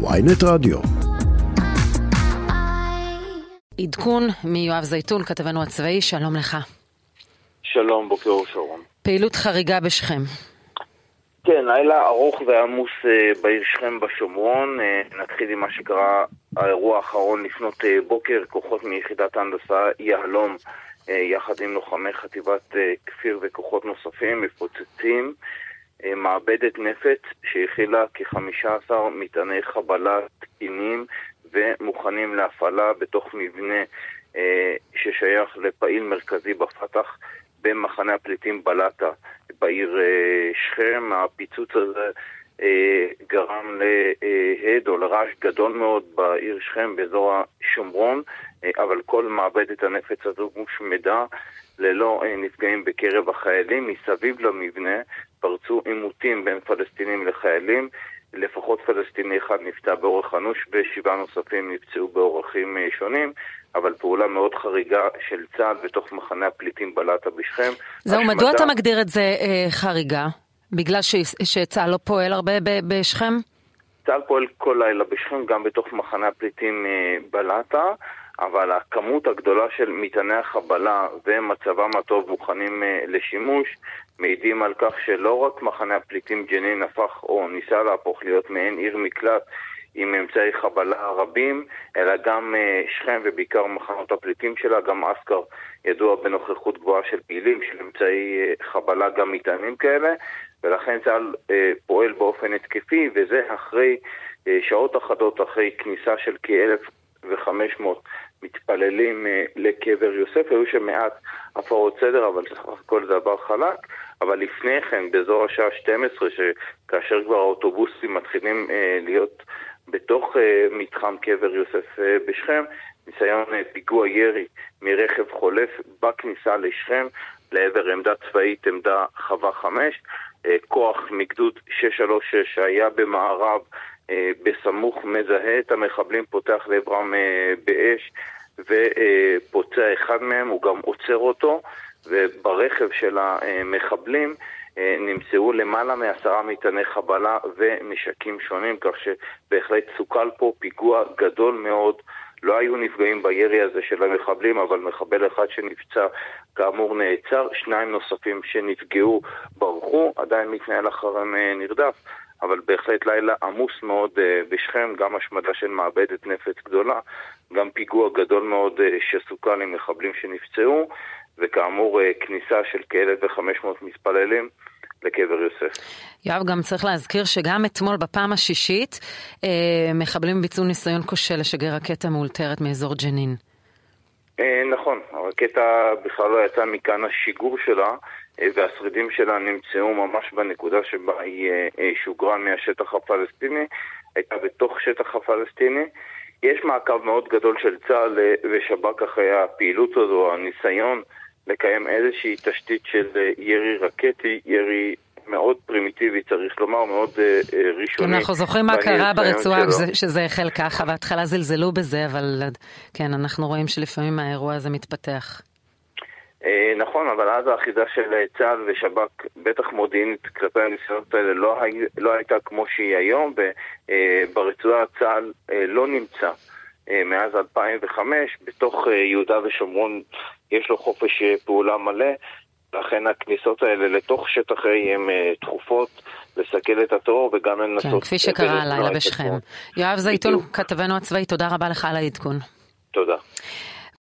ויינט רדיו. עדכון מיואב זייתון, כתבנו הצבאי, שלום לך. שלום, בוקר אור שרון. פעילות חריגה בשכם. כן, לילה ארוך ועמוס אה, בעיר שכם בשומרון. אה, נתחיל עם מה שקרה האירוע האחרון לפנות אה, בוקר. כוחות מיחידת ההנדסה יהלום, יחד עם לוחמי חטיבת כפיר וכוחות נוספים, מפוצצים מעבדת נפץ שהכילה כ-15 מטעני חבלה תקינים ומוכנים להפעלה בתוך מבנה ששייך לפעיל מרכזי בפתח במחנה הפליטים בלטה בעיר אה, שכם. הפיצוץ הזה אה, גרם להד או לרעש גדול מאוד בעיר שכם באזור השומרון, אה, אבל כל מעבדת הנפץ הזו הושמדה ללא נפגעים בקרב החיילים. מסביב למבנה פרצו עימותים בין פלסטינים לחיילים. לפחות פלסטיני אחד נפצע באורך אנוש ושבעה נוספים נפצעו באורחים שונים. אבל פעולה מאוד חריגה של צה"ל בתוך מחנה הפליטים בלטה בשכם. זהו, השמדה... מדוע אתה מגדיר את זה אה, חריגה? בגלל ש... שצה"ל לא פועל הרבה בשכם? צה"ל פועל כל לילה בשכם, גם בתוך מחנה הפליטים אה, בלטה, אבל הכמות הגדולה של מטעני החבלה ומצבם הטוב מוכנים אה, לשימוש מעידים על כך שלא רק מחנה הפליטים ג'נין הפך או ניסה להפוך להיות מעין עיר מקלט עם אמצעי חבלה רבים, אלא גם אה, שכם ובעיקר מחנות הפליטים שלה, גם אסכר ידוע בנוכחות גבוהה של פעילים, של אמצעי אה, חבלה גם מטענים כאלה, ולכן צה"ל פועל באופן התקפי, וזה אחרי שעות אחדות אחרי כניסה של כ-1,500 מתפללים לקבר יוסף, היו שם מעט הפרות סדר, אבל סך הכל זה עבר חלק. אבל לפני כן, באזור השעה 12, שכאשר כבר האוטובוסים מתחילים אה, להיות בתוך uh, מתחם קבר יוסף בשכם, ניסיון פיגוע ירי מרכב חולף בכניסה לשכם לעבר עמדה צבאית, עמדה חווה 5. uh, כוח מגדוד 636 שהיה במערב בסמוך מזהה את המחבלים, פותח לעברם uh, באש ופוצע אחד מהם, הוא גם עוצר אותו, וברכב של המחבלים אה, נמצאו למעלה מעשרה מטעני חבלה ונשקים שונים, כך שבהחלט סוכל פה פיגוע גדול מאוד. לא היו נפגעים בירי הזה של המחבלים, אבל מחבל אחד שנפצע כאמור נעצר, שניים נוספים שנפגעו ברחו, עדיין מתנהל אחריהם אה, נרדף, אבל בהחלט לילה עמוס מאוד אה, בשכם, גם השמדה של מעבדת נפץ גדולה, גם פיגוע גדול מאוד שסוכל עם מחבלים שנפצעו, וכאמור כניסה של כ-1,500 מתפללים לקבר יוסף. יואב, גם צריך להזכיר שגם אתמול בפעם השישית אה, מחבלים ביצעו ניסיון כושל לשגר רקטה מאולתרת מאזור ג'נין. אה, נכון, הרקטה בכלל לא יצאה מכאן השיגור שלה, אה, והשרידים שלה נמצאו ממש בנקודה שבה היא אה, אה שוגרה מהשטח הפלסטיני, הייתה בתוך שטח הפלסטיני. יש מעקב מאוד גדול של צה"ל אה, ושב"כ אחרי הפעילות הזו, הניסיון לקיים איזושהי תשתית של אה, ירי רקטי, ירי מאוד פרימיטיבי, צריך לומר, מאוד uh, ראשוני. אנחנו זוכרים מה קרה ברצועה שזה החל ככה, בהתחלה זלזלו בזה, אבל כן, אנחנו רואים שלפעמים האירוע הזה מתפתח. נכון, אבל אז האחיזה של צה"ל ושב"כ, בטח מודיעינית כלפי הניסיונות האלה, לא, הי, לא הייתה כמו שהיא היום, וברצועה צה"ל לא נמצא. אה, מאז 2005, בתוך אה, יהודה ושומרון יש לו חופש אה, פעולה מלא, לכן הכניסות האלה לתוך שטח A הן תכופות לסכל את הטרור וגם לנסות... כן, כפי שקרה הלילה בשכם. יואב זייתון, כתבנו הצבאי, תודה רבה לך על העדכון. תודה.